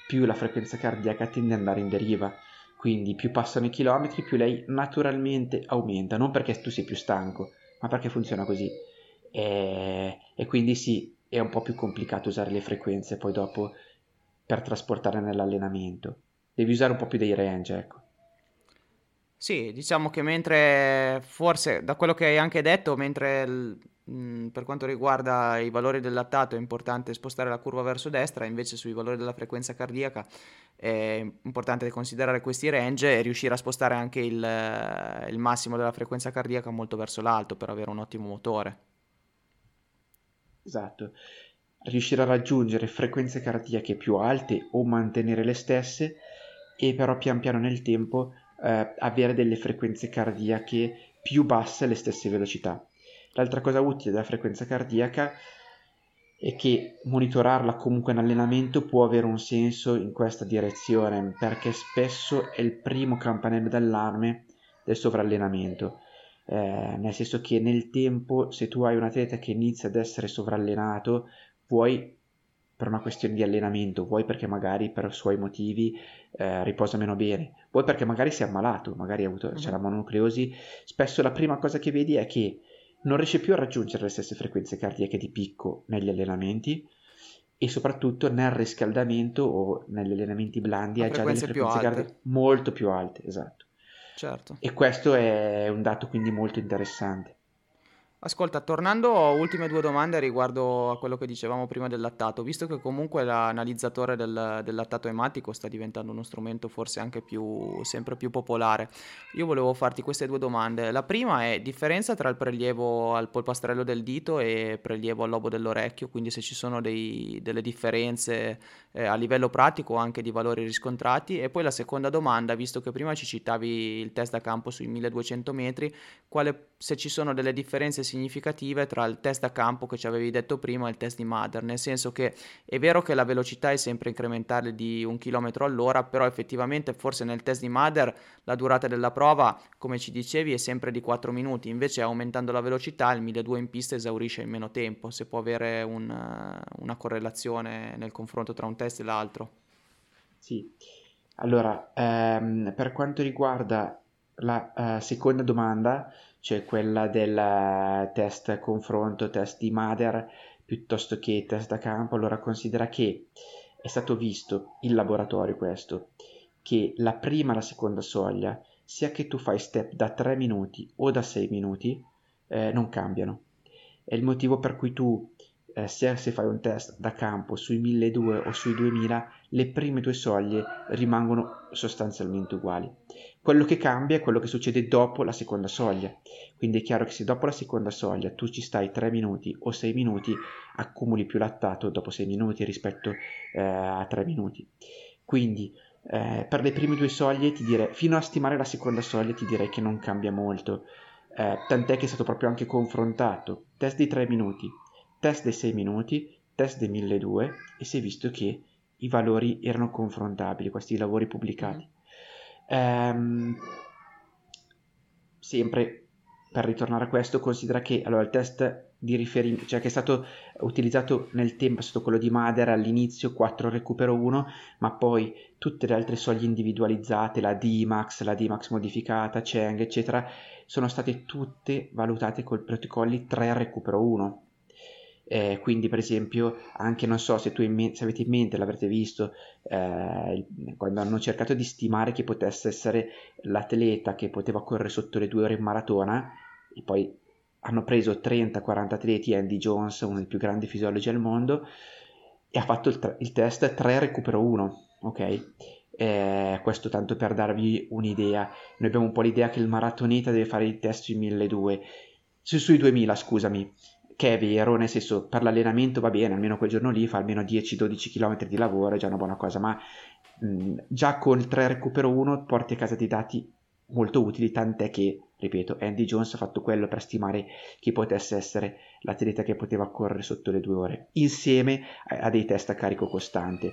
più la frequenza cardiaca tende ad andare in deriva. Quindi più passano i chilometri, più lei naturalmente aumenta, non perché tu sei più stanco, ma perché funziona così. E, e quindi sì, è un po' più complicato usare le frequenze poi dopo per trasportare nell'allenamento. Devi usare un po' più dei range, ecco. Sì, diciamo che mentre forse da quello che hai anche detto, mentre mh, per quanto riguarda i valori del lattato è importante spostare la curva verso destra, invece sui valori della frequenza cardiaca è importante considerare questi range e riuscire a spostare anche il, eh, il massimo della frequenza cardiaca molto verso l'alto per avere un ottimo motore. Esatto. Riuscire a raggiungere frequenze cardiache più alte o mantenere le stesse e però pian piano nel tempo eh, avere delle frequenze cardiache più basse alle stesse velocità. L'altra cosa utile della frequenza cardiaca è che monitorarla comunque in allenamento può avere un senso in questa direzione perché spesso è il primo campanello d'allarme del sovrallenamento. Eh, nel senso che nel tempo se tu hai un atleta che inizia ad essere sovrallenato vuoi per una questione di allenamento, vuoi perché magari per suoi motivi eh, riposa meno bene, vuoi perché magari si è ammalato, magari ha avuto, mm-hmm. c'è la mononucleosi, spesso la prima cosa che vedi è che non riesce più a raggiungere le stesse frequenze cardiache di picco negli allenamenti e soprattutto nel riscaldamento o negli allenamenti blandi ha già delle frequenze cardiache molto più alte, esatto. Certo. E questo è un dato quindi molto interessante. Ascolta, tornando a ultime due domande riguardo a quello che dicevamo prima del lattato, visto che comunque l'analizzatore del, del lattato ematico sta diventando uno strumento forse anche più, sempre più popolare, io volevo farti queste due domande. La prima è differenza tra il prelievo al polpastrello del dito e prelievo al lobo dell'orecchio, quindi se ci sono dei, delle differenze eh, a livello pratico o anche di valori riscontrati. E poi la seconda domanda, visto che prima ci citavi il test da campo sui 1200 metri, quale, se ci sono delle differenze significative tra il test da campo che ci avevi detto prima e il test di Mother, nel senso che è vero che la velocità è sempre incrementale di un chilometro all'ora, però effettivamente forse nel test di Mother la durata della prova, come ci dicevi, è sempre di 4 minuti, invece aumentando la velocità il 1200 in pista esaurisce in meno tempo, se può avere un, una correlazione nel confronto tra un test e l'altro. Sì, allora ehm, per quanto riguarda la uh, seconda domanda, cioè quella del test confronto, test di Mader piuttosto che test da campo, allora considera che è stato visto in laboratorio questo, che la prima e la seconda soglia, sia che tu fai step da 3 minuti o da 6 minuti, eh, non cambiano. È il motivo per cui tu eh, sia se fai un test da campo sui 1200 o sui 2000, le prime due soglie rimangono sostanzialmente uguali. Quello che cambia è quello che succede dopo la seconda soglia. Quindi è chiaro che se dopo la seconda soglia tu ci stai 3 minuti o 6 minuti, accumuli più lattato dopo 6 minuti rispetto eh, a 3 minuti. Quindi eh, per le prime due soglie ti direi, fino a stimare la seconda soglia ti direi che non cambia molto. Eh, tant'è che è stato proprio anche confrontato. Test di 3 minuti, test dei 6 minuti, test dei 1200 e si è visto che i valori erano confrontabili, questi lavori pubblicati. Ehm, sempre per ritornare a questo, considera che allora, il test di riferimento, cioè che è stato utilizzato nel tempo, è stato quello di Mader all'inizio, 4 recupero 1, ma poi tutte le altre soglie individualizzate, la DMAX, la DMAX modificata, Cheng, eccetera, sono state tutte valutate col protocolli 3 recupero 1 eh, quindi, per esempio, anche non so se, me- se avete in mente, l'avrete visto, eh, quando hanno cercato di stimare chi potesse essere l'atleta che poteva correre sotto le due ore in maratona, e poi hanno preso 30-40 atleti, Andy Jones, uno dei più grandi fisiologi al mondo, e ha fatto il, tra- il test 3 recupero 1, ok? Eh, questo tanto per darvi un'idea. Noi abbiamo un po' l'idea che il maratoneta deve fare il test sui 1200, su, sui 2000, scusami che è vero, nel senso per l'allenamento va bene, almeno quel giorno lì fa almeno 10-12 km di lavoro, è già una buona cosa, ma mh, già con il 3 recupero 1 porti a casa dei dati molto utili, tant'è che, ripeto, Andy Jones ha fatto quello per stimare chi potesse essere l'atleta che poteva correre sotto le due ore, insieme a, a dei test a carico costante.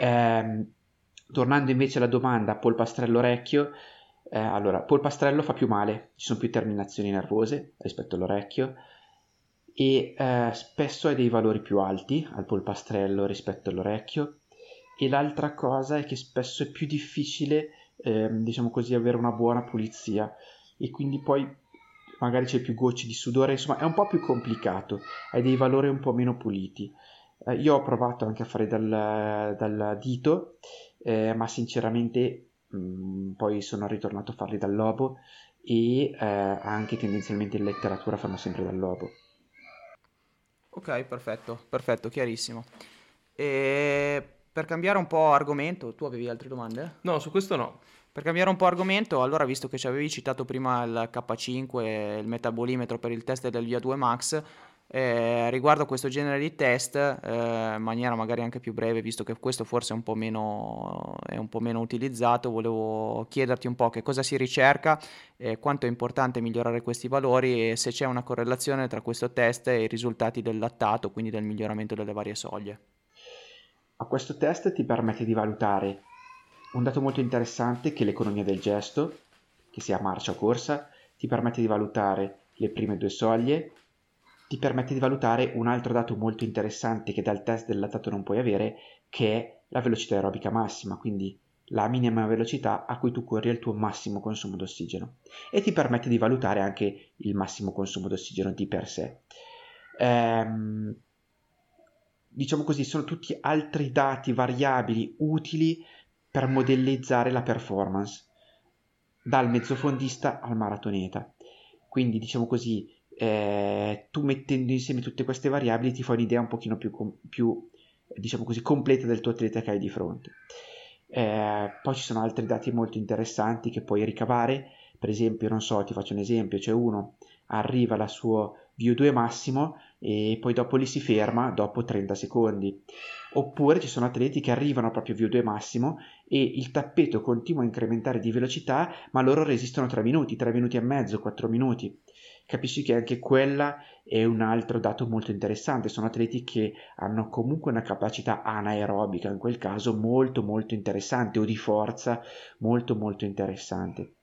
Ehm, tornando invece alla domanda polpastrello orecchio, eh, allora, polpastrello fa più male, ci sono più terminazioni nervose rispetto all'orecchio, e eh, spesso hai dei valori più alti al polpastrello rispetto all'orecchio. E l'altra cosa è che spesso è più difficile eh, diciamo così avere una buona pulizia. E quindi poi magari c'è più gocce di sudore insomma è un po' più complicato. Hai dei valori un po' meno puliti. Eh, io ho provato anche a fare dal, dal dito eh, ma sinceramente mm, poi sono ritornato a farli dal lobo e eh, anche tendenzialmente in letteratura fanno sempre dal lobo. Ok, perfetto, perfetto, chiarissimo. E per cambiare un po' argomento, tu avevi altre domande? No, su questo no. Per cambiare un po' argomento, allora visto che ci avevi citato prima il K5, il metabolimetro per il test del Via 2 Max, eh, riguardo questo genere di test, eh, in maniera magari anche più breve, visto che questo forse è un po' meno, è un po meno utilizzato, volevo chiederti un po' che cosa si ricerca, eh, quanto è importante migliorare questi valori e se c'è una correlazione tra questo test e i risultati del lattato, quindi del miglioramento delle varie soglie. A questo test ti permette di valutare un dato molto interessante che l'economia del gesto, che sia marcia o corsa, ti permette di valutare le prime due soglie, ti permette di valutare un altro dato molto interessante che dal test del lattato non puoi avere, che è la velocità aerobica massima, quindi la minima velocità a cui tu corri al tuo massimo consumo d'ossigeno e ti permette di valutare anche il massimo consumo d'ossigeno di per sé. Ehm, diciamo così, sono tutti altri dati variabili utili per modellizzare la performance dal mezzofondista al maratoneta. Quindi diciamo così, eh, tu mettendo insieme tutte queste variabili ti fai un'idea un pochino più, più diciamo così, completa del tuo atleta che hai di fronte. Eh, poi ci sono altri dati molto interessanti che puoi ricavare, per esempio, non so, ti faccio un esempio, c'è uno arriva al suo VO2 massimo e poi dopo lì si ferma dopo 30 secondi. Oppure ci sono atleti che arrivano proprio VO2 massimo e il tappeto continua a incrementare di velocità, ma loro resistono 3 minuti, 3 minuti e mezzo, 4 minuti. Capisci che anche quella è un altro dato molto interessante. Sono atleti che hanno comunque una capacità anaerobica, in quel caso molto molto interessante, o di forza molto molto interessante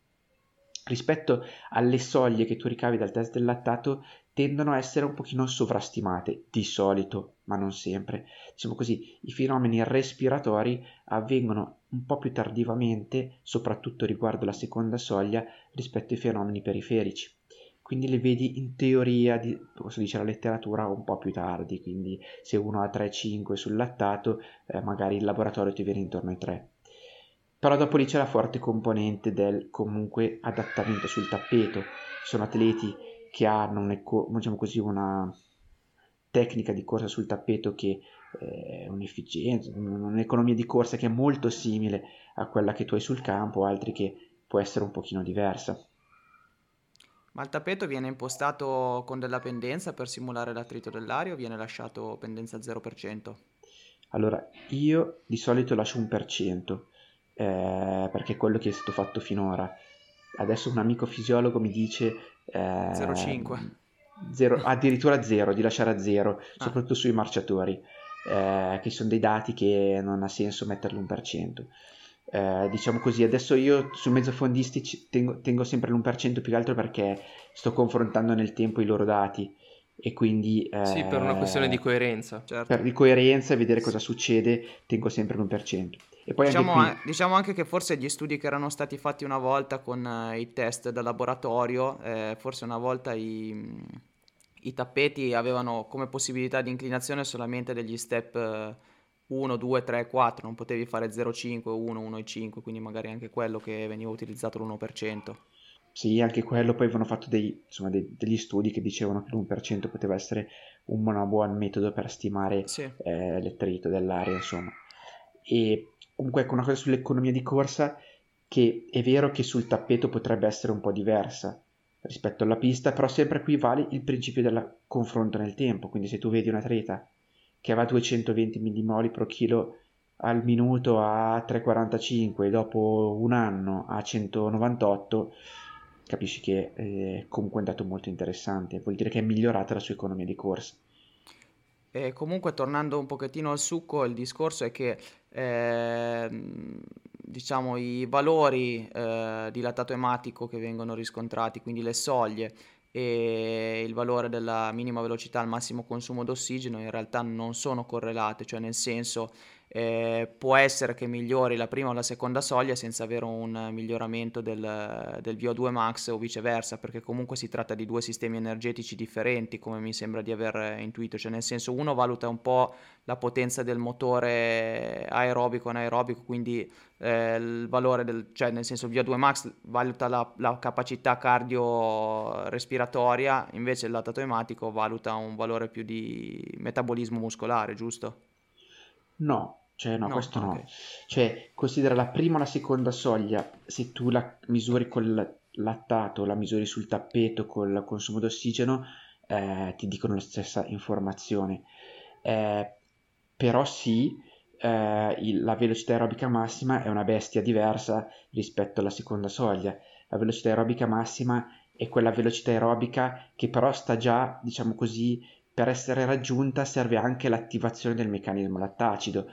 rispetto alle soglie che tu ricavi dal test del lattato tendono a essere un pochino sovrastimate di solito, ma non sempre. Diciamo così, i fenomeni respiratori avvengono un po' più tardivamente, soprattutto riguardo la seconda soglia, rispetto ai fenomeni periferici. Quindi li vedi in teoria, di, posso dire la letteratura, un po' più tardi, quindi se uno ha 3-5 sul lattato, eh, magari il laboratorio ti viene intorno ai 3. Però dopo lì c'è la forte componente del comunque adattamento sul tappeto. Ci sono atleti che hanno un, diciamo così, una tecnica di corsa sul tappeto che è eh, un'efficienza, un'economia di corsa che è molto simile a quella che tu hai sul campo, altri che può essere un pochino diversa. Ma il tappeto viene impostato con della pendenza per simulare l'attrito dell'aria o viene lasciato pendenza al 0%? Allora, io di solito lascio un per cento, eh, perché è quello che è stato fatto finora. Adesso un amico fisiologo mi dice eh, 0,5. Zero, addirittura zero, di lasciare a zero, ah. soprattutto sui marciatori, eh, che sono dei dati che non ha senso metterli l'1%. Eh, diciamo così, adesso io su mezzofondisti tengo, tengo sempre l'1% più che altro perché sto confrontando nel tempo i loro dati e quindi... Eh, sì, per una questione di coerenza. Certo. Per di coerenza e vedere cosa succede, tengo sempre l'1%. E poi diciamo, anche qui... diciamo anche che forse gli studi che erano stati fatti una volta con uh, i test da laboratorio, eh, forse una volta i, i, tappeti avevano come possibilità di inclinazione solamente degli step 1, 2, 3, 4, non potevi fare 0,5, 1, 1,5, quindi magari anche quello che veniva utilizzato l'1%. Sì, anche quello, poi avevano fatto dei, insomma, dei, degli studi che dicevano che l'1% poteva essere un, buon metodo per stimare sì. eh, l'attrito dell'aria, insomma. E comunque ecco una cosa sull'economia di corsa che è vero che sul tappeto potrebbe essere un po' diversa rispetto alla pista, però sempre qui vale il principio del confronto nel tempo, quindi se tu vedi un atleta che aveva 220 millimoli pro chilo al minuto a 3,45 e dopo un anno a 198 capisci che è comunque un dato molto interessante vuol dire che è migliorata la sua economia di corsa. E comunque tornando un pochettino al succo il discorso è che eh, diciamo, i valori eh, di lattato ematico che vengono riscontrati, quindi le soglie e il valore della minima velocità al massimo consumo d'ossigeno in realtà non sono correlate, cioè nel senso eh, può essere che migliori la prima o la seconda soglia senza avere un miglioramento del, del, VO2 max o viceversa, perché comunque si tratta di due sistemi energetici differenti, come mi sembra di aver intuito, cioè nel senso uno valuta un po' la potenza del motore aerobico anaerobico, quindi eh, il valore del, cioè nel senso il VO2 max valuta la, la capacità cardio-respiratoria, invece il lattato ematico valuta un valore più di metabolismo muscolare, giusto? No, cioè no, no questo no. Cioè, considera la prima o la seconda soglia, se tu la misuri col lattato, la misuri sul tappeto col consumo d'ossigeno, eh, ti dicono la stessa informazione. Eh, però sì, eh, il, la velocità aerobica massima è una bestia diversa rispetto alla seconda soglia. La velocità aerobica massima è quella velocità aerobica che però sta già, diciamo così, per essere raggiunta serve anche l'attivazione del meccanismo lattacido.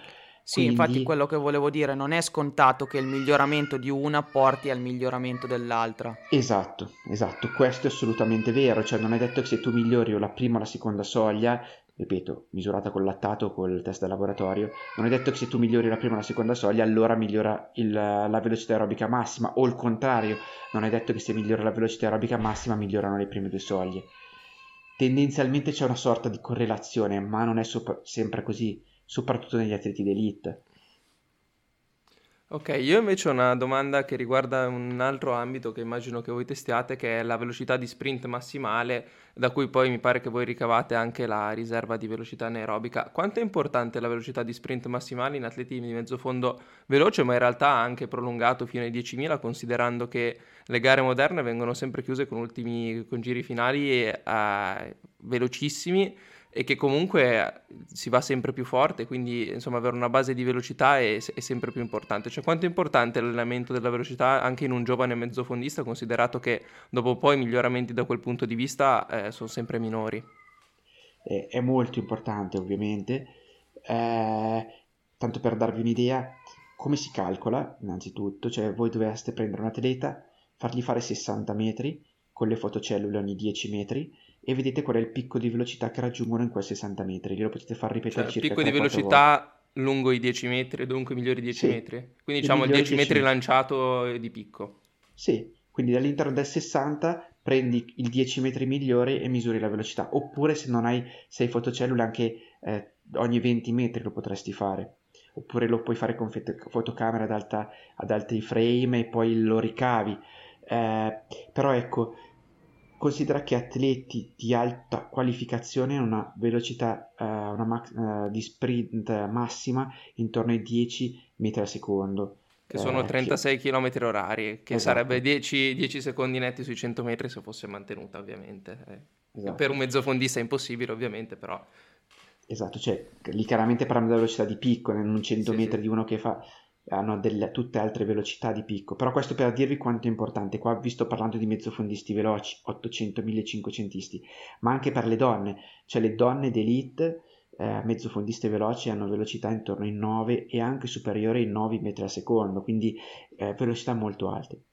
Sì, Quindi... infatti quello che volevo dire, non è scontato che il miglioramento di una porti al miglioramento dell'altra. Esatto, esatto, questo è assolutamente vero, cioè non è detto che se tu migliori la prima o la seconda soglia, ripeto, misurata col lattato o col test da laboratorio, non è detto che se tu migliori la prima o la seconda soglia allora migliora il, la velocità aerobica massima, o il contrario, non è detto che se migliora la velocità aerobica massima migliorano le prime due soglie tendenzialmente c'è una sorta di correlazione, ma non è sopra- sempre così, soprattutto negli atleti d'elite. Ok, io invece ho una domanda che riguarda un altro ambito che immagino che voi testiate, che è la velocità di sprint massimale, da cui poi mi pare che voi ricavate anche la riserva di velocità anaerobica. Quanto è importante la velocità di sprint massimale in atleti di mezzo fondo veloce, ma in realtà anche prolungato fino ai 10.000, considerando che le gare moderne vengono sempre chiuse con ultimi con giri finali eh, velocissimi e che comunque si va sempre più forte, quindi insomma avere una base di velocità è, è, sempre più importante. Cioè quanto è importante l'allenamento della velocità anche in un giovane mezzofondista, considerato che dopo poi i miglioramenti da quel punto di vista eh, sono sempre minori? È, è molto importante ovviamente, eh, tanto per darvi un'idea, come si calcola innanzitutto, cioè voi dovreste prendere un atleta, fargli fare 60 metri con le fotocellule ogni 10 metri e vedete qual è il picco di velocità che raggiungono in quei 60 metri. Glielo potete far ripetere cioè, circa picco di velocità volte. lungo i 10 metri, dunque migliori 10 sì, metri. Quindi diciamo il 10 metri lanciato di picco. Sì, quindi dall'interno del 60 prendi il 10 metri migliore e misuri la velocità. Oppure se non hai 6 fotocellule anche eh, ogni 20 metri lo potresti fare. Oppure lo puoi fare con fotocamera ad, alta, ad alti frame e poi lo ricavi. Eh, però ecco, considera che atleti di alta qualificazione hanno una velocità uh, una ma- uh, di sprint massima intorno ai 10 metri al secondo. Che sono eh, 36 che... km orari, che esatto. sarebbe 10, 10, secondi netti sui 100 metri se fosse mantenuta ovviamente. Eh. Esatto. Per un mezzofondista è impossibile ovviamente, però... Esatto, cioè lì chiaramente parliamo della velocità di picco, in un 100 sì, metri sì. di uno che fa hanno delle, tutte altre velocità di picco, però questo per dirvi quanto è importante, qua vi sto parlando di mezzofondisti veloci, 800-1500isti, ma anche per le donne, cioè le donne d'elite eh, mezzofondiste veloci hanno velocità intorno ai 9 e anche superiore ai 9 metri al secondo, quindi eh, velocità molto alte.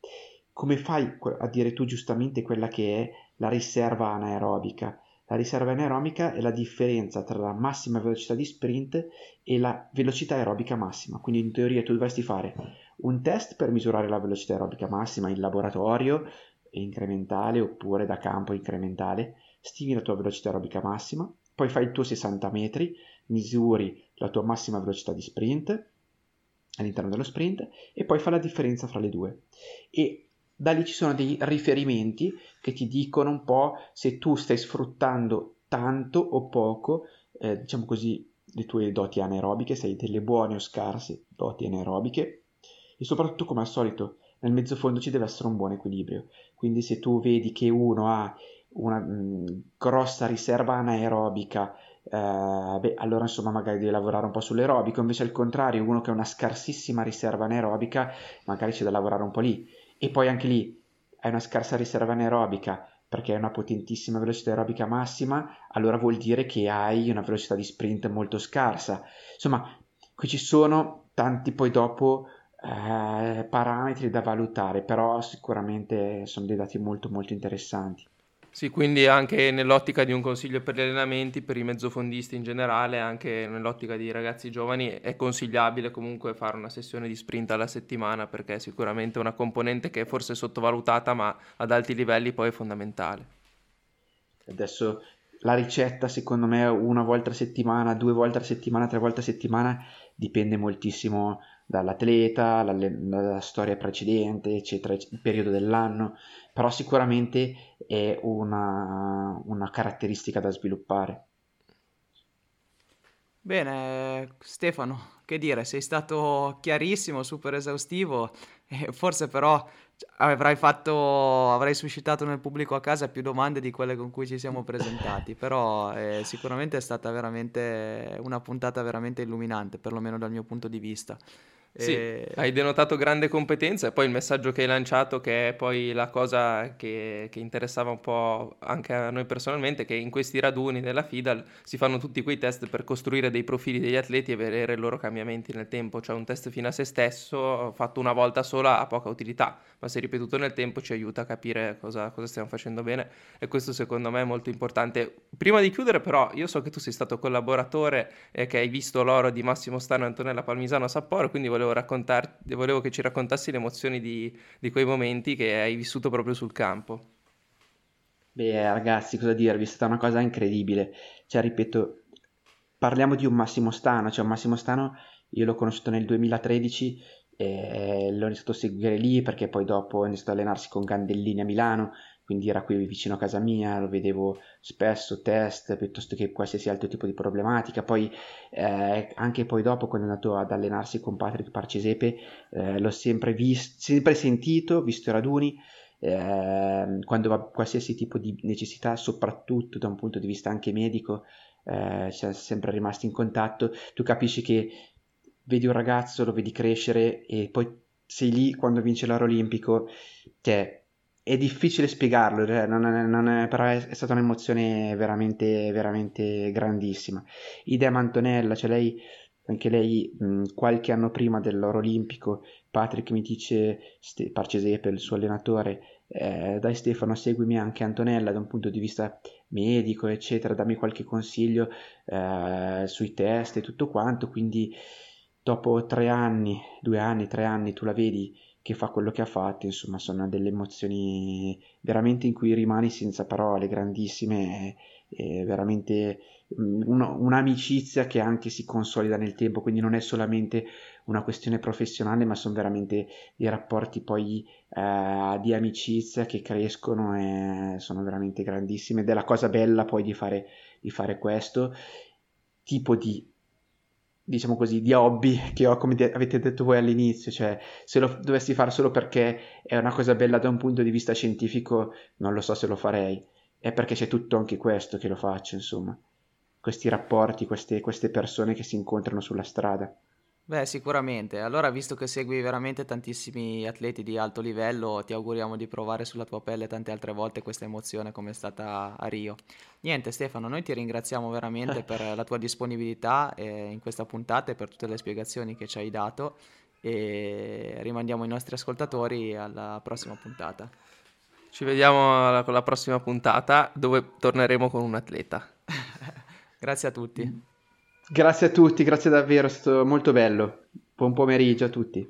Come fai a dire tu giustamente quella che è la riserva anaerobica? La riserva anaerobica è la differenza tra la massima velocità di sprint e la velocità aerobica massima. Quindi in teoria tu dovresti fare un test per misurare la velocità aerobica massima in laboratorio incrementale oppure da campo incrementale, stimi la tua velocità aerobica massima, poi fai il tuo 60 metri, misuri la tua massima velocità di sprint all'interno dello sprint e poi fa la differenza fra le due. E da lì ci sono dei riferimenti che ti dicono un po' se tu stai sfruttando tanto o poco, eh, diciamo così, le tue doti anaerobiche, se hai delle buone o scarse doti anaerobiche. E soprattutto come al solito nel mezzofondo ci deve essere un buon equilibrio. Quindi se tu vedi che uno ha una mh, grossa riserva anaerobica, eh, beh, allora insomma magari devi lavorare un po' sull'aerobico, invece al contrario, uno che ha una scarsissima riserva anaerobica, magari c'è da lavorare un po' lì e poi anche lì hai una scarsa riserva anaerobica perché hai una potentissima velocità aerobica massima, allora vuol dire che hai una velocità di sprint molto scarsa. Insomma, qui ci sono tanti poi dopo eh, parametri da valutare, però sicuramente sono dei dati molto molto interessanti. Sì, quindi anche nell'ottica di un consiglio per gli allenamenti, per i mezzofondisti in generale, anche nell'ottica di ragazzi giovani, è consigliabile comunque fare una sessione di sprint alla settimana perché è sicuramente una componente che è forse sottovalutata, ma ad alti livelli poi è fondamentale. Adesso la ricetta, secondo me, una volta a settimana, due volte a settimana, tre volte a settimana, dipende moltissimo dall'atleta, dalla storia precedente, eccetera, il periodo dell'anno, però sicuramente è una, una caratteristica da sviluppare. Bene, Stefano, che dire, sei stato chiarissimo, super esaustivo, forse però avrai fatto, avrai suscitato nel pubblico a casa più domande di quelle con cui ci siamo presentati, però eh, sicuramente è stata veramente una puntata veramente illuminante, perlomeno dal mio punto di vista. Sì, e... hai denotato grande competenza e poi il messaggio che hai lanciato, che è poi la cosa che, che, interessava un po' anche a noi personalmente, che in questi raduni della FIDAL si fanno tutti quei test per costruire dei profili degli atleti e vedere i loro cambiamenti nel tempo, cioè un test fino a se stesso fatto una volta sola ha poca utilità, ma se ripetuto nel tempo ci aiuta a capire cosa, cosa stiamo facendo bene e questo secondo me è molto importante. Prima di chiudere però, io so che tu sei stato collaboratore e che hai visto l'oro di Massimo Stano e Antonella Palmisano a Sapporo, quindi volevo volevo, raccontar- volevo che ci raccontassi le emozioni di, di quei momenti che hai vissuto proprio sul campo. Beh, ragazzi, cosa dirvi? È stata una cosa incredibile. Cioè, ripeto, parliamo di un Massimo Stano. Cioè, un Massimo Stano io l'ho conosciuto nel 2013 e l'ho iniziato a seguire lì perché poi dopo è iniziato a allenarsi con Gandellini a Milano quindi era qui vicino a casa mia, lo vedevo spesso, test, piuttosto che qualsiasi altro tipo di problematica. Poi eh, anche poi dopo, quando è andato ad allenarsi con Patrick Parcesepe, eh, l'ho sempre, visto, sempre sentito, visto i raduni, eh, quando ha qualsiasi tipo di necessità, soprattutto da un punto di vista anche medico, eh, siamo sempre rimasti in contatto. Tu capisci che vedi un ragazzo, lo vedi crescere e poi sei lì quando vince l'oro olimpico, cioè è difficile spiegarlo, cioè non è, non è, però è, è, stata un'emozione veramente, veramente grandissima. Idem Antonella, cioè lei, anche lei mh, qualche anno prima dell'oro olimpico, Patrick mi dice, Ste- Parcesepe, il suo allenatore, eh, dai Stefano seguimi anche Antonella da un punto di vista medico, eccetera, dammi qualche consiglio eh, sui test e tutto quanto, quindi dopo tre anni, due anni, tre anni, tu la vedi che fa quello che ha fatto, insomma, sono delle emozioni veramente in cui rimani senza parole, grandissime, e, veramente mm, uno, un'amicizia che anche si consolida nel tempo, quindi non è solamente una questione professionale, ma sono veramente dei rapporti poi eh, di amicizia che crescono e sono veramente grandissime ed è la cosa bella poi di fare, di fare questo tipo di diciamo così, di hobby [LAUGHS] che ho, come de- avete detto voi all'inizio, cioè se lo dovessi fare solo perché è una cosa bella da un punto di vista scientifico, non lo so se lo farei, è perché c'è tutto anche questo che lo faccio, insomma, questi rapporti, queste, queste persone che si incontrano sulla strada. Beh, sicuramente. Allora, visto che segui veramente tantissimi atleti di alto livello, ti auguriamo di provare sulla tua pelle tante altre volte questa emozione come è stata a Rio. Niente, Stefano, noi ti ringraziamo veramente [LAUGHS] per la tua disponibilità eh, in questa puntata e per tutte le spiegazioni che ci hai dato e rimandiamo i nostri ascoltatori alla prossima puntata. Ci vediamo alla, alla prossima puntata dove torneremo con un atleta. [LAUGHS] Grazie a tutti. Grazie a tutti, grazie davvero, è stato molto bello. Buon pomeriggio a tutti.